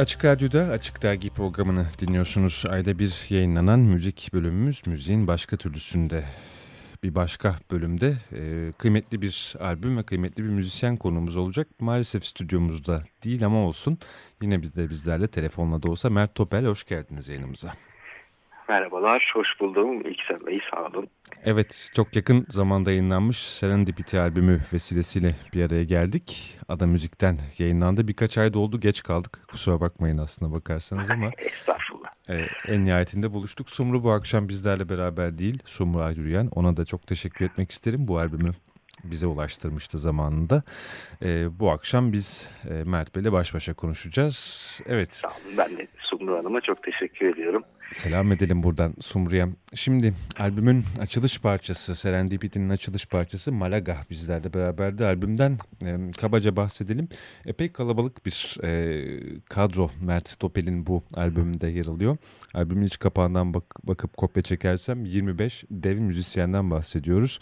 Açık Radyo'da Açık Dergi programını dinliyorsunuz. Ayda bir yayınlanan müzik bölümümüz müziğin başka türlüsünde. Bir başka bölümde e, kıymetli bir albüm ve kıymetli bir müzisyen konuğumuz olacak. Maalesef stüdyomuzda değil ama olsun. Yine biz de bizlerle telefonla da olsa Mert Topel hoş geldiniz yayınımıza. Merhabalar, hoş buldum. İlk sen Bey, sağ olun. Evet, çok yakın zamanda yayınlanmış Serendipity albümü vesilesiyle bir araya geldik. Ada Müzik'ten yayınlandı. Birkaç ay oldu, geç kaldık. Kusura bakmayın aslına bakarsanız ama. Estağfurullah. E, en nihayetinde buluştuk. Sumru bu akşam bizlerle beraber değil, Sumru Aydürüyen. Ona da çok teşekkür etmek isterim. Bu albümü bize ulaştırmıştı zamanında. E, bu akşam biz e, Mert Bey'le baş başa konuşacağız. Evet. Sağ olun, ben de Sumru Hanım'a çok teşekkür ediyorum. Selam edelim buradan Sumru'ya. Şimdi albümün açılış parçası, Serendipity'nin açılış parçası Malaga bizlerle beraberdi. Albümden e, kabaca bahsedelim. Epey kalabalık bir e, kadro Mert Topel'in bu albümünde yer alıyor. Albümün iç kapağından bak, bakıp kopya çekersem 25 dev müzisyenden bahsediyoruz.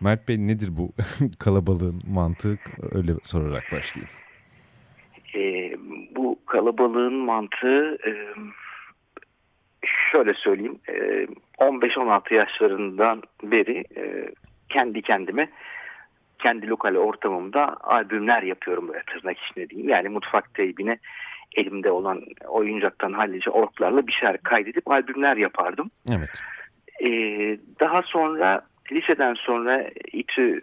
Mert Bey nedir bu kalabalığın mantığı? Öyle sorarak başlayayım. E, bu kalabalığın mantığı... E şöyle söyleyeyim 15-16 yaşlarından beri kendi kendime kendi lokal ortamımda albümler yapıyorum böyle tırnak içinde diyeyim. Yani mutfak teybine elimde olan oyuncaktan hallice orklarla bir şeyler kaydedip albümler yapardım. Evet. daha sonra liseden sonra İTÜ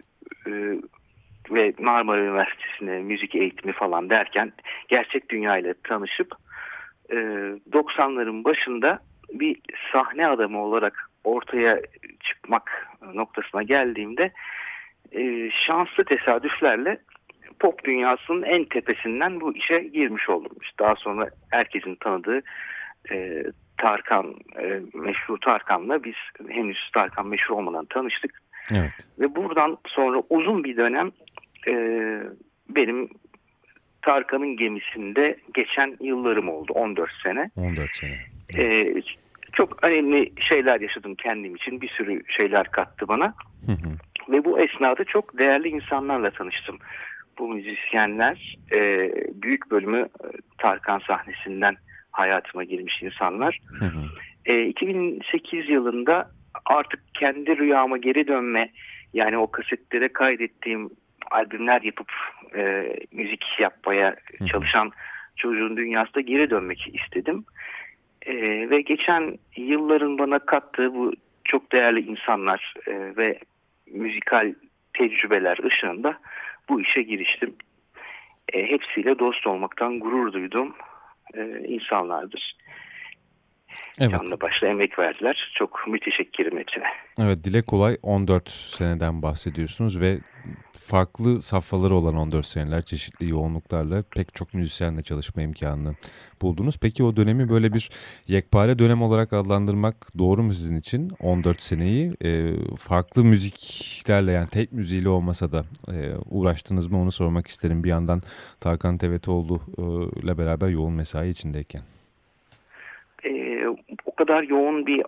ve Marmara Üniversitesi'ne müzik eğitimi falan derken gerçek dünyayla tanışıp 90'ların başında bir sahne adamı olarak ortaya çıkmak noktasına geldiğimde e, şanslı tesadüflerle pop dünyasının en tepesinden bu işe girmiş oldum. İşte daha sonra herkesin tanıdığı e, Tarkan, e, meşhur Tarkan'la biz henüz Tarkan meşhur olmadan tanıştık. Evet. Ve buradan sonra uzun bir dönem e, benim Tarkan'ın gemisinde geçen yıllarım oldu 14 sene. 14 sene. Ee, çok önemli şeyler yaşadım kendim için. Bir sürü şeyler kattı bana. Hı hı. Ve bu esnada çok değerli insanlarla tanıştım. Bu müzisyenler e, büyük bölümü e, Tarkan sahnesinden hayatıma girmiş insanlar. Hı hı. E, 2008 yılında artık kendi rüyama geri dönme yani o kasetlere kaydettiğim albümler yapıp e, müzik yapmaya çalışan çocuğun dünyasında geri dönmek istedim. E, ve geçen yılların bana kattığı bu çok değerli insanlar e, ve müzikal tecrübeler ışığında bu işe giriştim. E, hepsiyle dost olmaktan gurur duydum e, insanlardır. Evet. Canlı başla emek verdiler. Çok müteşekkirim hepsine. Evet dile kolay 14 seneden bahsediyorsunuz ve farklı safhaları olan 14 seneler çeşitli yoğunluklarla pek çok müzisyenle çalışma imkanını buldunuz. Peki o dönemi böyle bir yekpare dönem olarak adlandırmak doğru mu sizin için? 14 seneyi e, farklı müziklerle yani tek müziğiyle olmasa da e, uğraştınız mı onu sormak isterim. Bir yandan Tarkan Tevetoğlu ile beraber yoğun mesai içindeyken. Kadar yoğun bir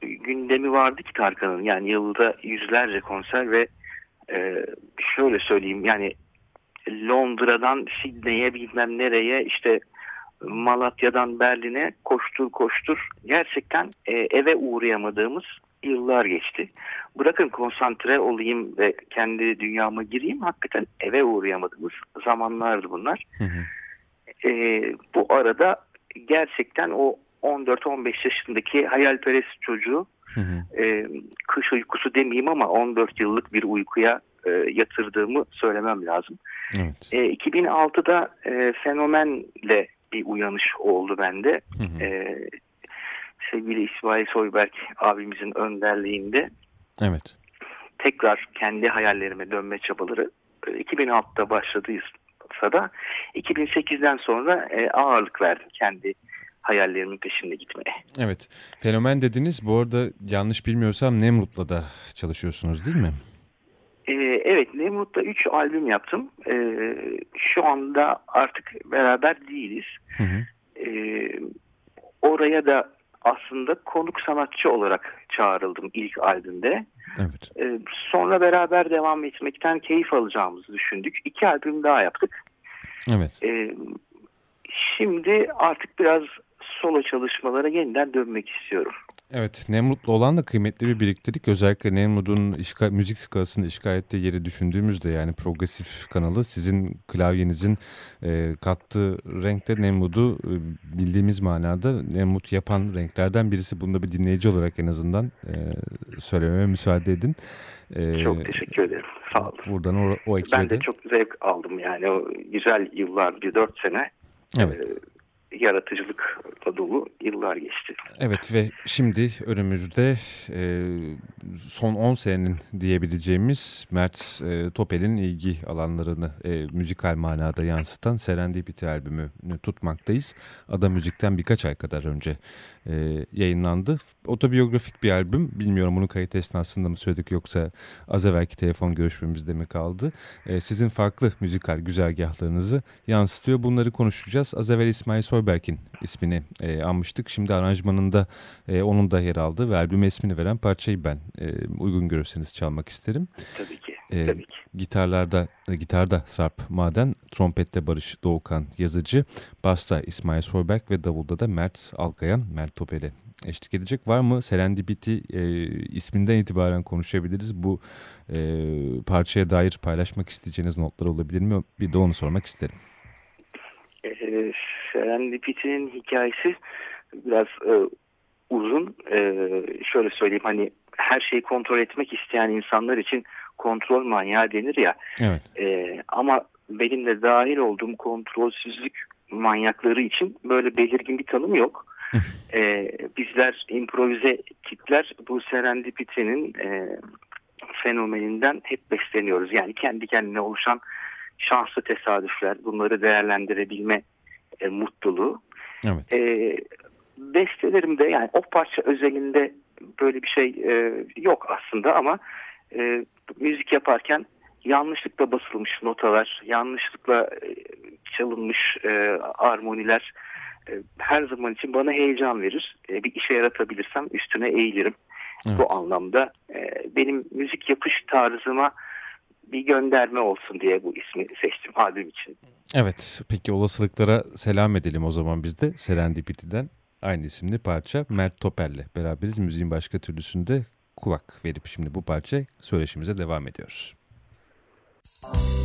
gündemi vardı ki Tarkan'ın. Yani yılda yüzlerce konser ve e, şöyle söyleyeyim yani Londra'dan Sydney'e bilmem nereye işte Malatya'dan Berlin'e koştur koştur gerçekten e, eve uğrayamadığımız yıllar geçti. Bırakın konsantre olayım ve kendi dünyama gireyim hakikaten eve uğrayamadığımız zamanlardı bunlar. Hı hı. E, bu arada gerçekten o 14-15 yaşındaki hayalperest çocuğu hı hı. E, kış uykusu demeyeyim ama 14 yıllık bir uykuya e, yatırdığımı söylemem lazım. Evet. E, 2006'da e, fenomenle bir uyanış oldu bende. Hı hı. E, sevgili İsmail Soyberk abimizin önderliğinde evet. tekrar kendi hayallerime dönme çabaları e, 2006'da başladıysa da 2008'den sonra e, ağırlık verdim kendi hayallerimin peşinde gitmeye. Evet. Fenomen dediniz. Bu arada yanlış bilmiyorsam Nemrut'la da çalışıyorsunuz değil mi? Ee, evet. Nemrut'la 3 albüm yaptım. Ee, şu anda artık beraber değiliz. Hı hı. Ee, oraya da aslında konuk sanatçı olarak çağrıldım ilk albümde. Evet. Ee, sonra beraber devam etmekten keyif alacağımızı düşündük. İki albüm daha yaptık. Evet. Ee, şimdi artık biraz solo çalışmalara yeniden dönmek istiyorum. Evet, Nemrut'la olan da kıymetli bir biriktirdik. Özellikle Nemrut'un müzik skalasında işgal ettiği yeri düşündüğümüzde yani progresif kanalı sizin klavyenizin e, kattığı renkte Nemrut'u e, bildiğimiz manada Nemrut yapan renklerden birisi. Bunu da bir dinleyici olarak en azından e, söylememe müsaade edin. E, çok teşekkür ederim. Sağ olun. Buradan o, o ekibe Ben de, de çok zevk aldım yani o güzel yıllar, bir dört sene. Evet. E, yaratıcılıkla dolu yıllar geçti. Evet ve şimdi önümüzde e, son 10 senenin diyebileceğimiz Mert e, Topel'in ilgi alanlarını e, müzikal manada yansıtan Serendipity albümünü tutmaktayız. Ada Müzik'ten birkaç ay kadar önce e, yayınlandı. Otobiyografik bir albüm. Bilmiyorum bunu kayıt esnasında mı söyledik yoksa az evvelki telefon görüşmemizde mi kaldı? E, sizin farklı müzikal güzergahlarınızı yansıtıyor. Bunları konuşacağız. Az evvel İsmail Soyberk'in ismini e, anmıştık. Şimdi aranjmanında e, onun da yer aldı ve albüm ismini veren parçayı ben e, uygun görürseniz çalmak isterim. Tabii ki. E, tabii ki. Gitarlarda, e, gitarda Sarp Maden, trompette Barış Doğukan yazıcı, basta İsmail Soyberk ve davulda da Mert Alkayan, Mert Topel'e eşlik edecek. Var mı Serendipity e, isminden itibaren konuşabiliriz. Bu e, parçaya dair paylaşmak isteyeceğiniz notlar olabilir mi? Bir de onu sormak isterim. E, Serendipity'nin hikayesi biraz e, uzun. E, şöyle söyleyeyim hani her şeyi kontrol etmek isteyen insanlar için kontrol manyağı denir ya. Evet. E, ama benim de dahil olduğum kontrolsüzlük manyakları için böyle belirgin bir tanım yok. e, bizler improvize kitler bu serendipitinin e, fenomeninden hep besleniyoruz. Yani kendi kendine oluşan şanslı tesadüfler, bunları değerlendirebilme e, mutluluğu. Evet. E, bestelerimde yani o parça özelinde böyle bir şey e, yok aslında ama e, müzik yaparken yanlışlıkla basılmış notalar, yanlışlıkla e, çalınmış e, armoniler e, her zaman için bana heyecan verir. E, bir işe yaratabilirsem üstüne eğilirim. Evet. Bu anlamda e, benim müzik yapış tarzıma bir gönderme olsun diye bu ismi seçtim albüm için. Evet, peki olasılıklara selam edelim o zaman biz de Serendipity'den aynı isimli parça Mert Topel'le beraberiz. Müziğin başka türlüsünde kulak verip şimdi bu parça söyleşimize devam ediyoruz. Müzik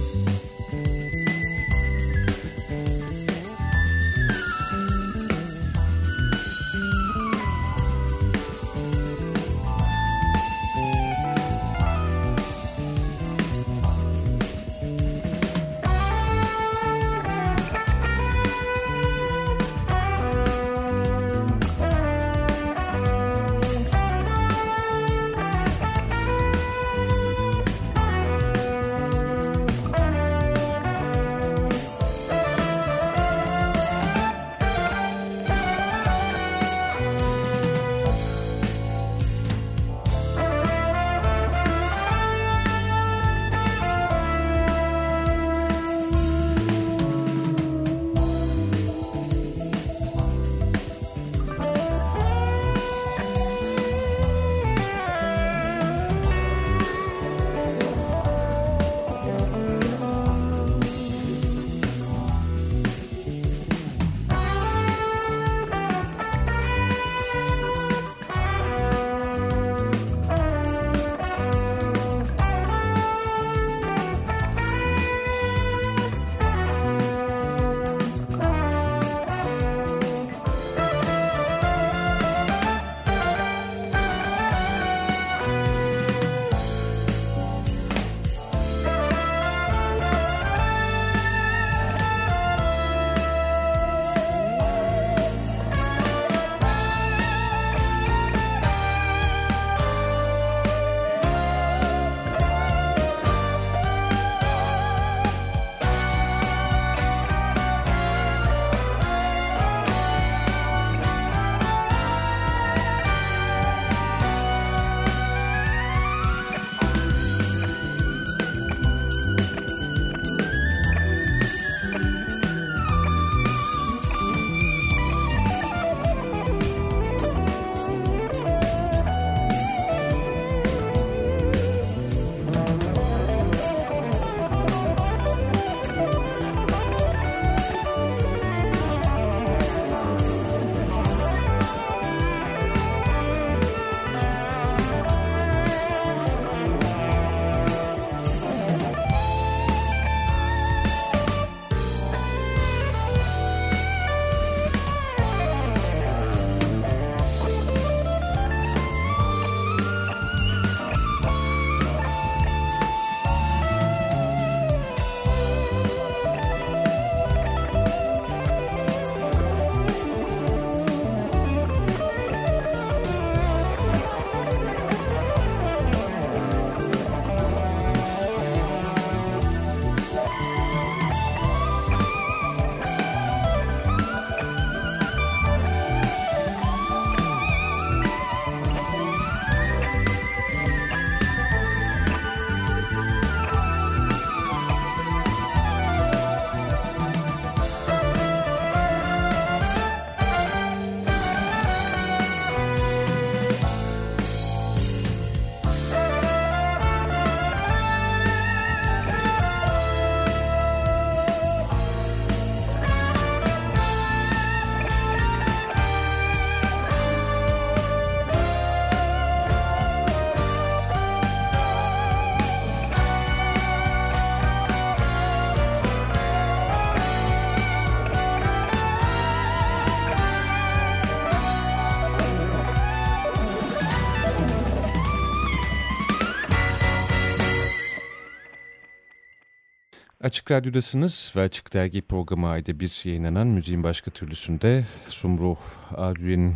Açık Radyo'dasınız ve Açık Dergi programı ayda bir yayınlanan müziğin başka türlüsünde Sumru Adrien'in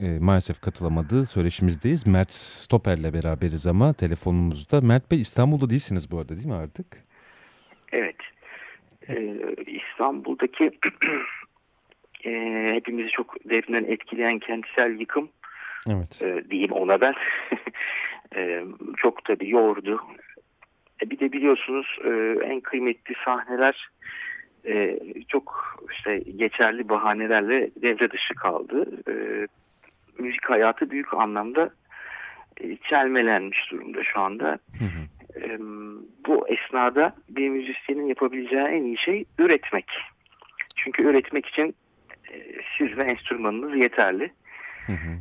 e, maalesef katılamadığı söyleşimizdeyiz. Mert Stoper'le beraberiz ama telefonumuzda. Mert Bey İstanbul'da değilsiniz bu arada değil mi artık? Evet. Ee, İstanbul'daki e, hepimizi çok derinden etkileyen kentsel yıkım evet. e, diyeyim ona ben e, çok tabii yordu. E, bir de biliyorsunuz e, en kıymetli sahneler e, çok işte geçerli bahanelerle devre dışı kaldı. Müzik hayatı büyük anlamda çelmelenmiş durumda şu anda. Hı hı. Bu esnada bir müzisyenin yapabileceği en iyi şey üretmek. Çünkü üretmek için siz ve enstrümanınız yeterli. Hı hı.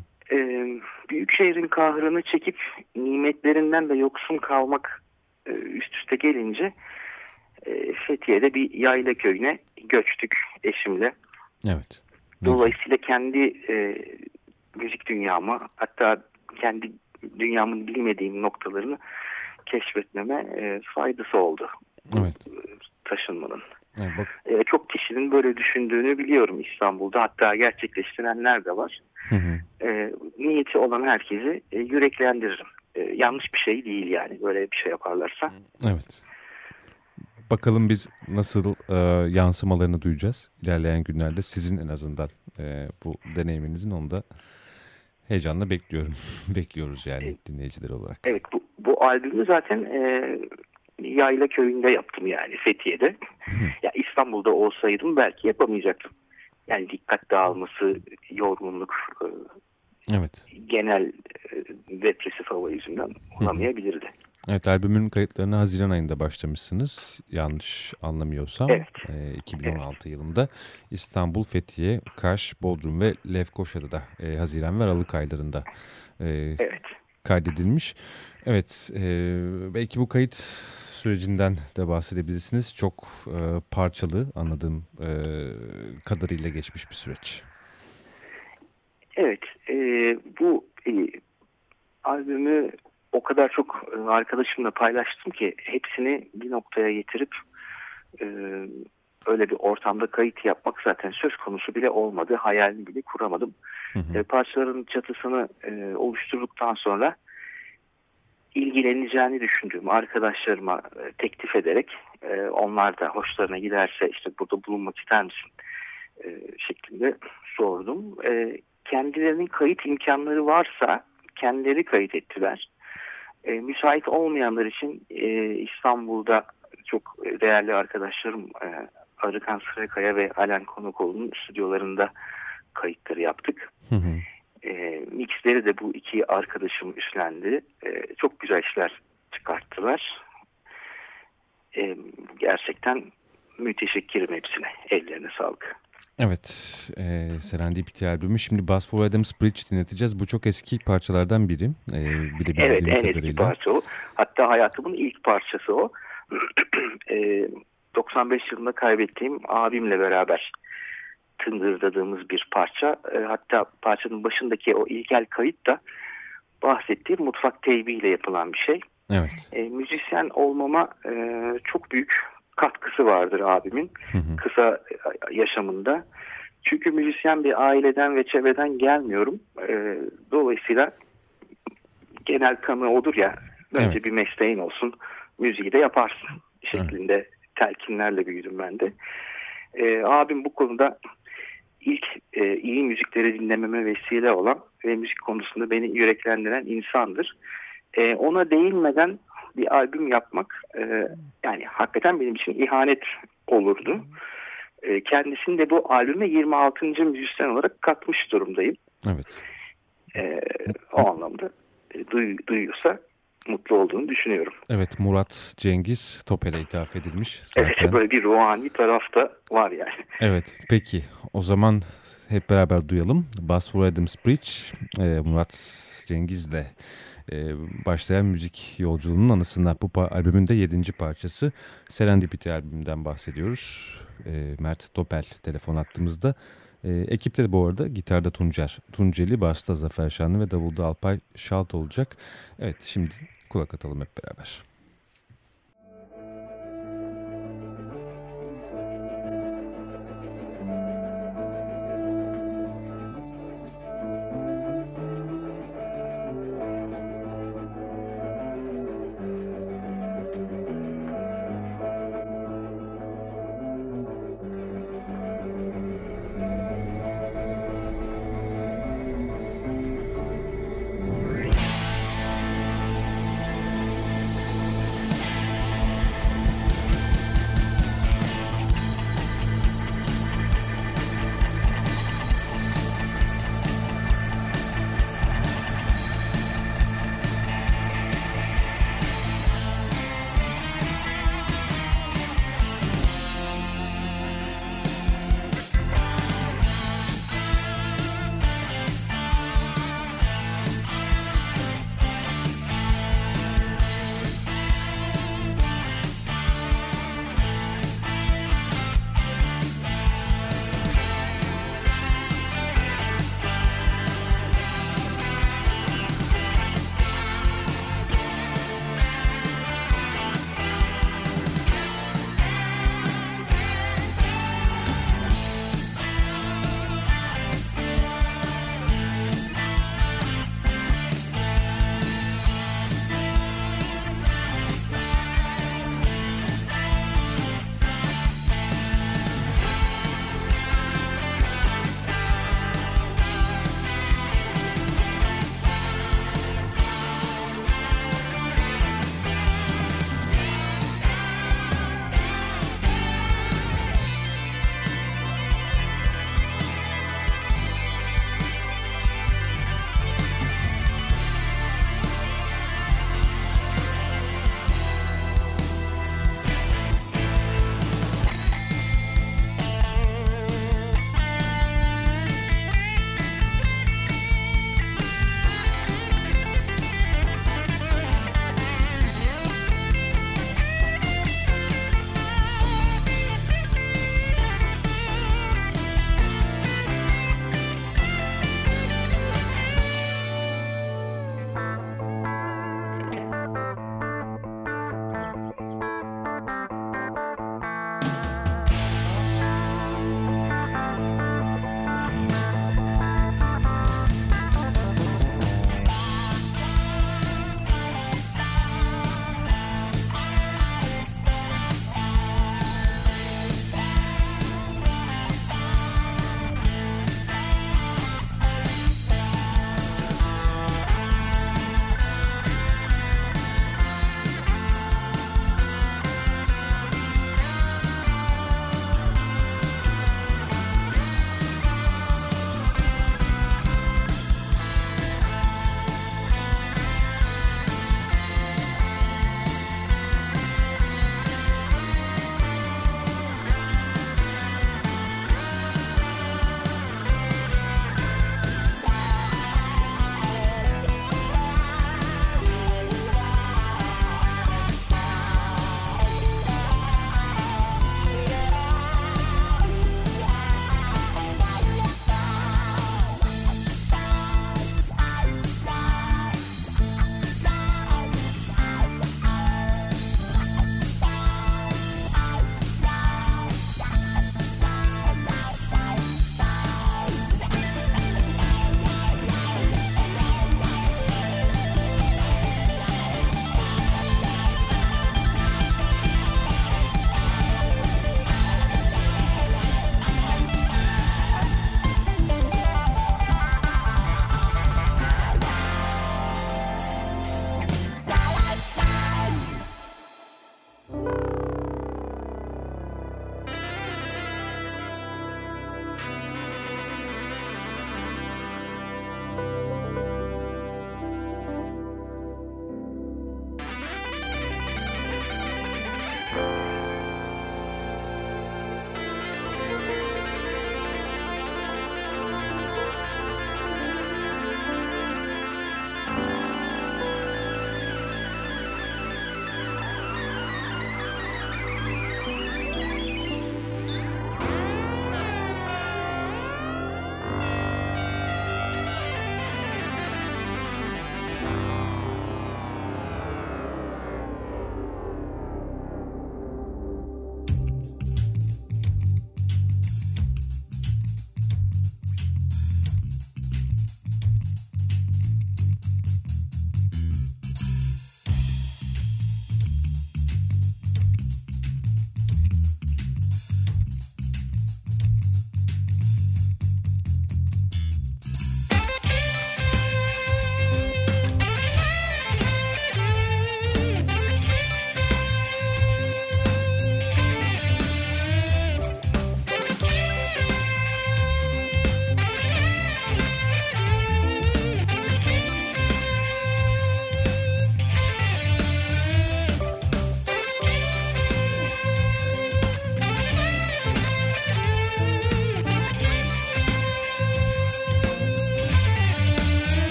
Büyük şehrin kahrını çekip nimetlerinden de yoksun kalmak üst üste gelince e, Fethiye'de bir yayla köyüne göçtük eşimle. Evet. Dolayısıyla kendi e, müzik dünyamı hatta kendi dünyamın bilmediğim noktalarını keşfetmeme e, faydası oldu. Evet. e, Taşınmanın. Evet, bak. E, çok kişinin böyle düşündüğünü biliyorum İstanbul'da. Hatta gerçekleştirenler de var. Hı hı. E, niyeti olan herkesi e, yüreklendiririm. E, yanlış bir şey değil yani böyle bir şey yaparlarsa. Evet. Bakalım biz nasıl e, yansımalarını duyacağız ilerleyen günlerde. Sizin en azından e, bu deneyiminizin onu da heyecanla bekliyorum. Bekliyoruz yani dinleyiciler olarak. Evet bu, bu albümü zaten e, Yayla Köyü'nde yaptım yani Fethiye'de. ya İstanbul'da olsaydım belki yapamayacaktım. Yani dikkat dağılması, yorgunluk, e, Evet. genel e, depresif hava yüzünden olamayabilirdi. Evet albümün kayıtlarına Haziran ayında başlamışsınız. Yanlış anlamıyorsam. Evet. E, 2016 yılında İstanbul, Fethiye, Kaş, Bodrum ve Lefkoşa'da da e, Haziran ve Aralık aylarında e, Evet. kaydedilmiş. Evet, e, belki bu kayıt sürecinden de bahsedebilirsiniz. Çok e, parçalı anladığım e, kadarıyla geçmiş bir süreç. Evet, e, bu e, albümü o kadar çok e, arkadaşımla paylaştım ki hepsini bir noktaya getirip e, öyle bir ortamda kayıt yapmak zaten söz konusu bile olmadı. Hayalini bile kuramadım. Hı hı. E, parçaların çatısını e, oluşturduktan sonra ilgileneceğini düşündüğüm arkadaşlarıma e, teklif ederek e, onlar da hoşlarına giderse işte burada bulunmak ister misin e, şeklinde sordum. E, kendilerinin kayıt imkanları varsa kendileri kayıt ettiler. E, müsait olmayanlar için e, İstanbul'da çok değerli arkadaşlarım e, Arıkan Sırakaya ve Alen Konukoğlu'nun stüdyolarında kayıtları yaptık. Hı hı. E, mixleri de bu iki arkadaşım üstlendi. E, çok güzel işler çıkarttılar. E, gerçekten müteşekkirim hepsine. Ellerine sağlık. Evet, e, Serendipity albümü. Şimdi Buzz for Adams Bridge dinleteceğiz. Bu çok eski parçalardan biri. E, bilebildiğim Evet en kadarıyla. eski parça o. Hatta hayatımın ilk parçası o. e, 95 yılında kaybettiğim abimle beraber tıngırdadığımız bir parça. E, hatta parçanın başındaki o ilkel kayıt da bahsettiğim mutfak teybiyle yapılan bir şey. Evet. E, müzisyen olmama e, çok büyük katkısı vardır abimin Hı hı. kısa yaşamında. Çünkü müzisyen bir aileden ve çevreden gelmiyorum. E, dolayısıyla genel kanı odur ya önce Evet. bir mesleğin olsun müziği de yaparsın şeklinde telkinlerle büyüdüm ben de. E, abim bu konuda ilk e, iyi müzikleri dinlememe vesile olan ve müzik konusunda beni yüreklendiren insandır. E, ona değinmeden bir albüm yapmak e, yani hakikaten benim için ihanet olurdu. E, kendisini de bu albüme 26. müzisyen olarak katmış durumdayım. Evet. E, o anlamda e, duy- duyuyorsa mutlu olduğunu düşünüyorum. Evet Murat Cengiz Topel'e ithaf edilmiş zaten. Evet böyle bir ruhani tarafta var yani. Evet peki o zaman hep beraber duyalım. For Adams Bridge Murat Cengiz'le e, başlayan müzik yolculuğunun anısında bu albümün de yedinci parçası Serendipity albümünden bahsediyoruz. E, Mert Topel telefon attığımızda. E, ekipte de bu arada gitarda Tuncer, Tunceli, basta Zafer Şanlı ve davulda Alpay Şalt olacak. Evet şimdi kulak atalım hep beraber.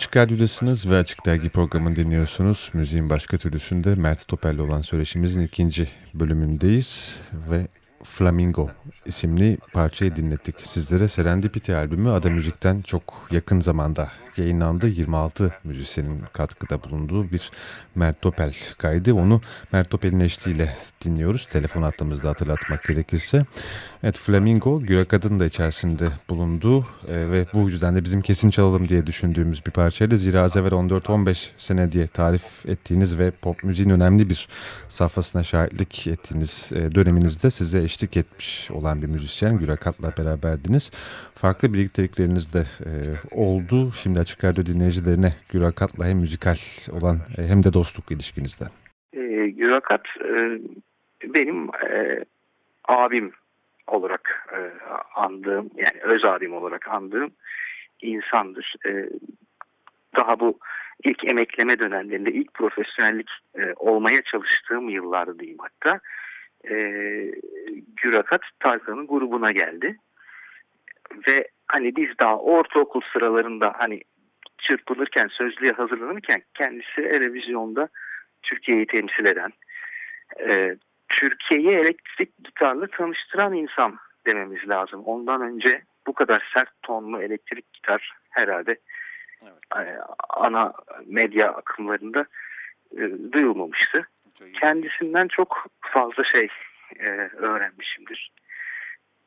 Açık Radyo'dasınız ve Açık Dergi programını dinliyorsunuz. Müziğin başka türlüsünde Mert Topel'le olan söyleşimizin ikinci bölümündeyiz ve Flamingo isimli parçayı dinlettik sizlere. Serendipity albümü Ada Müzik'ten çok yakın zamanda yayınlandı. 26 müzisyenin katkıda bulunduğu bir Mert Topel kaydı. Onu Mert Topel'in eşliğiyle dinliyoruz. Telefon attığımızda hatırlatmak gerekirse. Evet Flamingo Gürakad'ın da içerisinde bulunduğu e, ve bu yüzden de bizim kesin çalalım diye düşündüğümüz bir parçaydı. Zira az evvel 14-15 sene diye tarif ettiğiniz ve pop müziğin önemli bir safhasına şahitlik ettiğiniz e, döneminizde size eşlik etmiş olan bir müzisyen Gürakat'la beraberdiniz. Farklı birliktelikleriniz de e, oldu. Şimdi Açık Radyo dinleyicilerine Gürakat'la hem müzikal olan e, hem de dostluk ilişkinizde. E, Gürakat e, benim e, abim olarak e, andığım yani öz abim olarak andığım insandır. E, daha bu ilk emekleme dönemlerinde ilk profesyonellik e, olmaya çalıştığım yıllarda diyeyim hatta e, Gürakat Tarkan'ın grubuna geldi. Ve hani biz daha ortaokul sıralarında hani çırpınırken, sözlüğe hazırlanırken kendisi televizyonda Türkiye'yi temsil eden, e, Türkiye'yi elektrik gitarla tanıştıran insan dememiz lazım. Ondan önce bu kadar sert tonlu elektrik gitar herhalde evet. e, ana medya akımlarında e, duyulmamıştı. Kendisinden çok fazla şey e, öğrenmişimdir.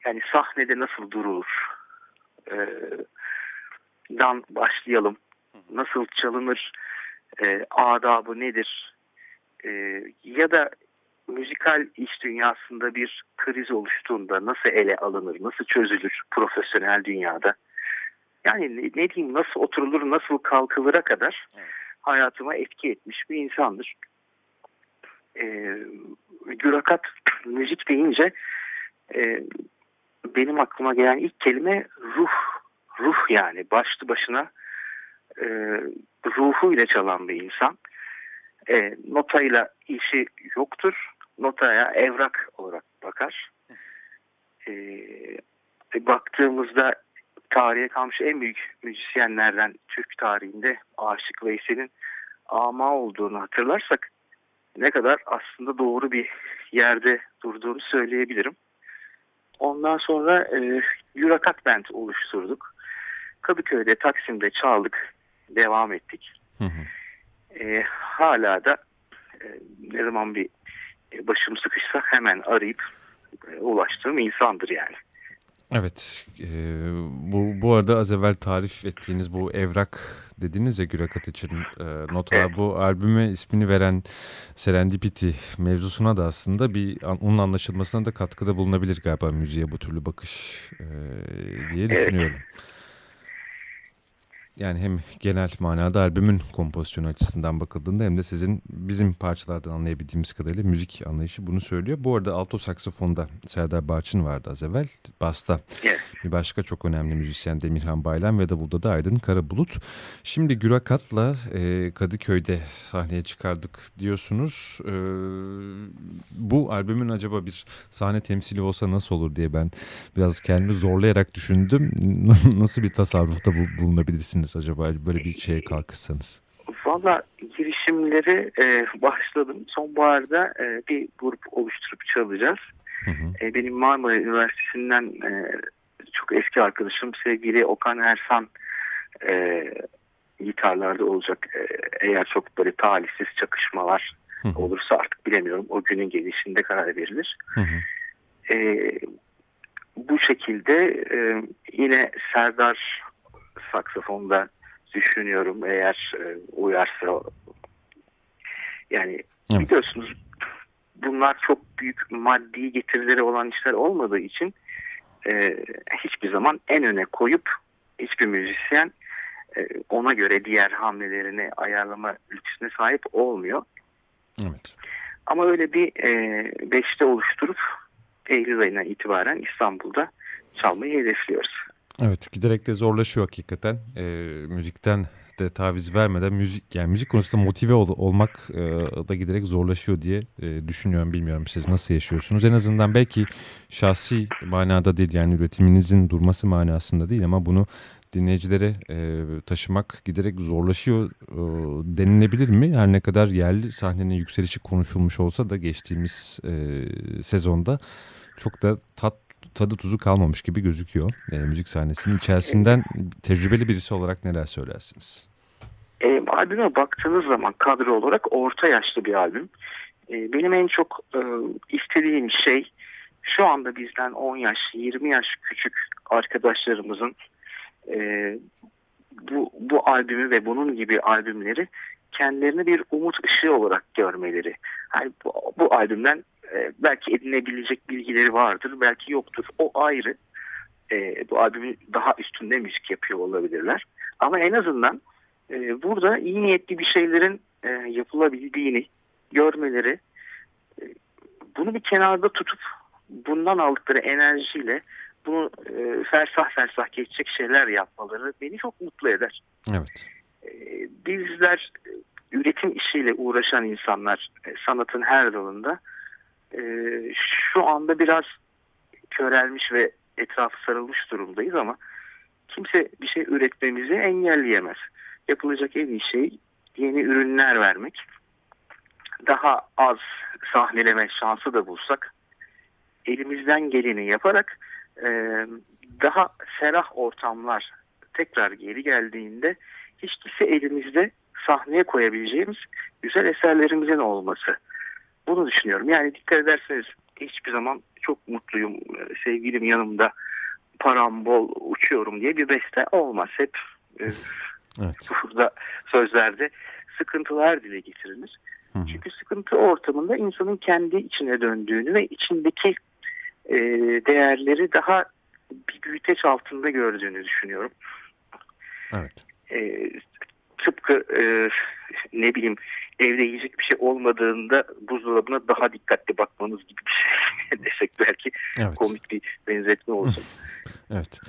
Yani sahnede nasıl durulur? E, dan başlayalım. Nasıl çalınır? E, adabı nedir? E, ya da müzikal iş dünyasında bir kriz oluştuğunda nasıl ele alınır, nasıl çözülür profesyonel dünyada? Yani ne, ne diyeyim nasıl oturulur, nasıl kalkılır'a kadar hayatıma etki etmiş bir insandır. E, Gürakat müzik deyince e, benim aklıma gelen ilk kelime ruh. Ruh yani başlı başına e, ruhuyla çalan bir insan. E, notayla işi yoktur. Notaya evrak olarak bakar. E, baktığımızda tarihe kalmış en büyük müzisyenlerden Türk tarihinde Aşık Veysel'in ama olduğunu hatırlarsak ne kadar aslında doğru bir yerde durduğunu söyleyebilirim. Ondan sonra e, Yurakat Band oluşturduk. Kadıköy'de, Taksim'de çaldık, devam ettik. Hı hı. E, hala da e, ne zaman bir başım sıkışsa hemen arayıp e, ulaştığım insandır yani. Evet, e, bu, bu arada az evvel tarif ettiğiniz bu evrak dediniz ya Gürakat için e, nota evet. bu albüme ismini veren Serendipity mevzusuna da aslında bir onun anlaşılmasına da katkıda bulunabilir galiba müziğe bu türlü bakış e, diye düşünüyorum. Evet yani hem genel manada albümün kompozisyonu açısından bakıldığında hem de sizin bizim parçalardan anlayabildiğimiz kadarıyla müzik anlayışı bunu söylüyor. Bu arada alto saksafonda Serdar Barçın vardı az evvel. Basta bir başka çok önemli müzisyen Demirhan Baylan ve davulda da Aydın Karabulut. Şimdi Gürakat'la e, Kadıköy'de sahneye çıkardık diyorsunuz. E, bu albümün acaba bir sahne temsili olsa nasıl olur diye ben biraz kendimi zorlayarak düşündüm. nasıl bir tasarrufta bulunabilirsiniz? Misiniz acaba böyle bir şeye kalkışsanız? Valla girişimleri e, başladım. Sonbaharda e, bir grup oluşturup çalacağız. Hı hı. E, benim Marmara Üniversitesi'nden e, çok eski arkadaşım sevgili Okan Ersan e, gitarlarda olacak. E, eğer çok böyle talihsiz çakışmalar hı hı. olursa artık bilemiyorum. O günün gelişinde karar verilir. Hı hı. E, bu şekilde e, yine Serdar saksafonda düşünüyorum eğer e, uyarsa. Yani evet. biliyorsunuz bunlar çok büyük maddi getirileri olan işler olmadığı için e, hiçbir zaman en öne koyup hiçbir müzisyen e, ona göre diğer hamlelerini ayarlama lüksüne sahip olmuyor. Evet. Ama öyle bir e, beşte oluşturup Eylül ayına itibaren İstanbul'da çalmayı hedefliyoruz. Evet giderek de zorlaşıyor hakikaten. E, müzikten de taviz vermeden müzik yani müzik konusunda motive ol, olmak e, da giderek zorlaşıyor diye e, düşünüyorum. Bilmiyorum siz nasıl yaşıyorsunuz. En azından belki şahsi manada değil yani üretiminizin durması manasında değil ama bunu dinleyicilere e, taşımak giderek zorlaşıyor e, denilebilir mi? Her ne kadar yerli sahnenin yükselişi konuşulmuş olsa da geçtiğimiz e, sezonda çok da tat tadı tuzu kalmamış gibi gözüküyor. E, müzik sahnesinin içerisinden tecrübeli birisi olarak neler söylersiniz? E, albüme baktığınız zaman kadro olarak orta yaşlı bir albüm. E, benim en çok e, istediğim şey şu anda bizden 10 yaş, 20 yaş küçük arkadaşlarımızın e, bu, bu albümü ve bunun gibi albümleri kendilerini bir umut ışığı olarak görmeleri. Yani bu, bu albümden e, belki edinebilecek bilgileri vardır, belki yoktur. O ayrı. E, bu albümün daha üstünde müzik yapıyor olabilirler. Ama en azından e, burada iyi niyetli bir şeylerin e, yapılabildiğini görmeleri, e, bunu bir kenarda tutup bundan aldıkları enerjiyle bunu e, fersah fersah geçecek şeyler yapmaları beni çok mutlu eder. Evet. E, bizler e, üretim işiyle uğraşan insanlar e, sanatın her dalında e, şu anda biraz körelmiş ve etrafı sarılmış durumdayız ama kimse bir şey üretmemizi engelleyemez. Yapılacak en iyi şey yeni ürünler vermek. Daha az sahneleme şansı da bulsak elimizden geleni yaparak e, daha ferah ortamlar tekrar geri geldiğinde hiç değilse elimizde sahneye koyabileceğimiz güzel eserlerimizin olması. Bunu düşünüyorum. Yani dikkat ederseniz hiçbir zaman çok mutluyum, sevgilim yanımda, param bol, uçuyorum diye bir beste olmaz. Hep e, evet. burada sözlerde sıkıntılar dile getirilir. Hı hı. Çünkü sıkıntı ortamında insanın kendi içine döndüğünü ve içindeki e, değerleri daha bir büyüteç altında gördüğünü düşünüyorum. Evet. E, tıpkı e, ne bileyim evde yiyecek bir şey olmadığında buzdolabına daha dikkatli bakmanız gibi bir şey desek belki evet. komik bir benzetme olsun. evet.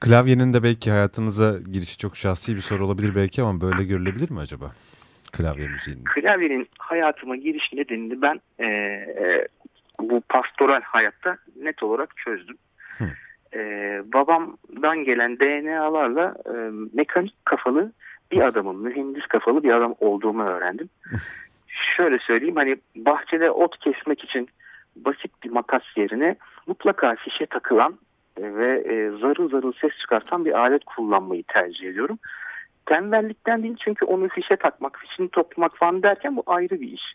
Klavyenin de belki hayatınıza girişi çok şahsi bir soru olabilir belki ama böyle görülebilir mi acaba? Klavye müziğinin. Klavyenin hayatıma giriş nedenini ben e, e, bu pastoral hayatta net olarak çözdüm. Hı. Ee, babamdan gelen DNA'larla e, mekanik kafalı bir adamın, mühendis kafalı bir adam olduğumu öğrendim. Şöyle söyleyeyim hani bahçede ot kesmek için basit bir makas yerine mutlaka fişe takılan ve e, zarıl zarıl ses çıkartan bir alet kullanmayı tercih ediyorum. Tembellikten değil çünkü onu fişe takmak, fişini toplamak falan derken bu ayrı bir iş.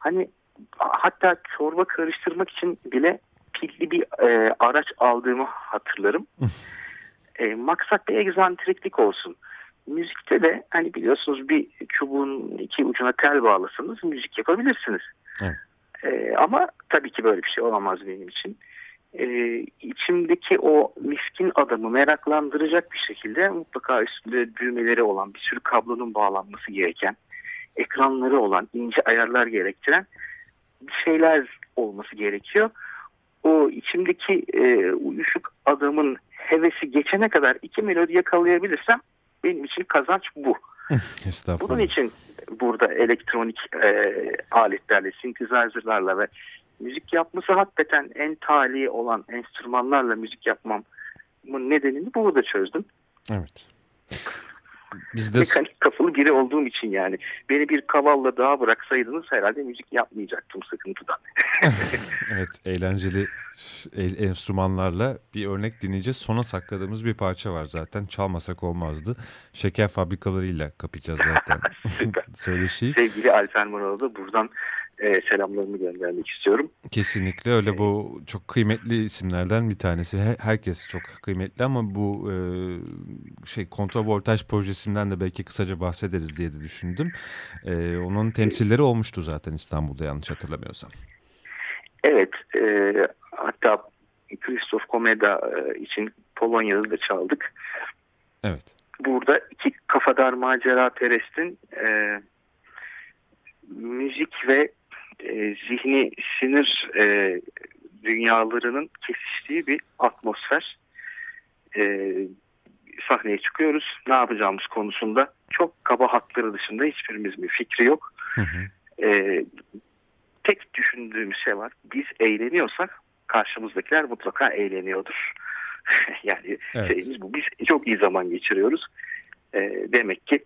Hani hatta çorba karıştırmak için bile pilli bir e, araç aldığımı hatırlarım. e, maksat bir egzantriklik olsun. Müzikte de hani biliyorsunuz bir çubuğun iki ucuna tel bağlasanız müzik yapabilirsiniz. Evet. E, ama tabii ki böyle bir şey olamaz benim için. E, içimdeki o miskin adamı meraklandıracak bir şekilde mutlaka üstünde düğmeleri olan bir sürü kablonun bağlanması gereken ekranları olan ince ayarlar gerektiren bir şeyler olması gerekiyor. O içimdeki e, uyuşuk adamın hevesi geçene kadar iki melodi yakalayabilirsem benim için kazanç bu. Bunun için burada elektronik e, aletlerle, synthesizer'larla ve müzik yapması hakikaten en tali olan enstrümanlarla müzik yapmamın nedenini burada çözdüm. Evet. Bizde... Mekanik kafalı biri olduğum için yani. Beni bir kavalla daha bıraksaydınız herhalde müzik yapmayacaktım sıkıntıdan. evet eğlenceli enstrümanlarla bir örnek dinleyeceğiz. Sona sakladığımız bir parça var zaten. Çalmasak olmazdı. Şeker fabrikalarıyla kapayacağız zaten. Söyleşi. Sevgili Alper da buradan e, selamlarımı göndermek istiyorum. Kesinlikle öyle bu çok kıymetli isimlerden bir tanesi. Herkes çok kıymetli ama bu e, şey kontravoltaj projesinden de belki kısaca bahsederiz diye de düşündüm. E, onun temsilleri olmuştu zaten İstanbul'da yanlış hatırlamıyorsam. Evet e, hatta Christoph Komeda e, için Polonya'da da çaldık. Evet. Burada iki kafadar macera perestin e, müzik ve e, zihni sinir e, dünyalarının kesiştiği bir atmosfer. E, sahneye çıkıyoruz. Ne yapacağımız konusunda çok kaba hakları dışında hiçbirimizin bir fikri yok. Hı hı. E, tek düşündüğümüz şey var. Biz eğleniyorsak karşımızdakiler mutlaka eğleniyordur. yani evet. şeyimiz bu. Biz çok iyi zaman geçiriyoruz. E, demek ki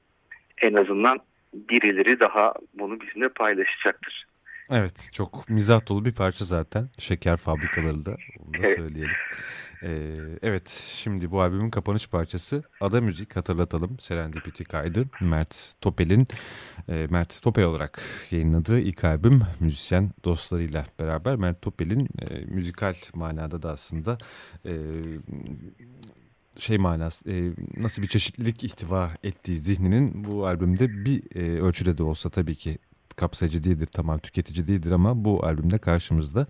en azından birileri daha bunu bizimle paylaşacaktır. Evet çok mizah dolu bir parça zaten. Şeker fabrikaları da onu da söyleyelim. Ee, evet şimdi bu albümün kapanış parçası Ada Müzik hatırlatalım. Serendipity kaydı. Mert Topel'in e, Mert Topel olarak yayınladığı ilk albüm müzisyen dostlarıyla beraber. Mert Topel'in e, müzikal manada da aslında e, şey manası e, nasıl bir çeşitlilik ihtiva ettiği zihninin bu albümde bir e, ölçüde de olsa tabii ki kapsayıcı değildir, tamam tüketici değildir ama bu albümde karşımızda.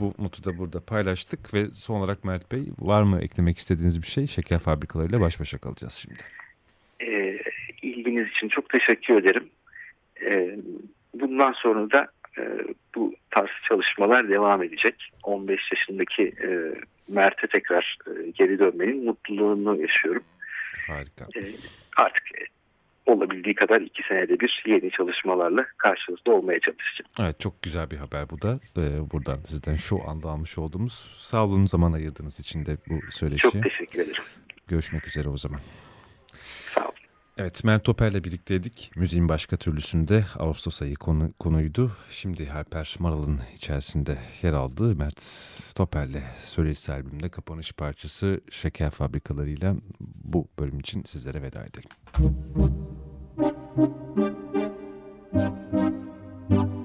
Bu notu da burada paylaştık ve son olarak Mert Bey var mı eklemek istediğiniz bir şey? Şeker fabrikalarıyla baş başa kalacağız şimdi. E, ilginiz için çok teşekkür ederim. E, bundan sonra da e, bu tarz çalışmalar devam edecek. 15 yaşındaki e, Mert'e tekrar e, geri dönmenin mutluluğunu yaşıyorum. Harika. E, artık olabildiği kadar iki senede bir yeni çalışmalarla karşınızda olmaya çalışacağım. Evet çok güzel bir haber bu da. Ee, buradan sizden şu anda almış olduğumuz sağ olun zaman ayırdığınız için de bu söyleşi. Çok teşekkür ederim. Görüşmek üzere o zaman. Evet Mert Toper'le birlikteydik. Müziğin başka türlüsünde Ağustos ayı konu, konuydu. Şimdi Alper Maral'ın içerisinde yer aldığı Mert Toper'le söyleşi albümünde kapanış parçası Şeker Fabrikalarıyla bu bölüm için sizlere veda edelim. You.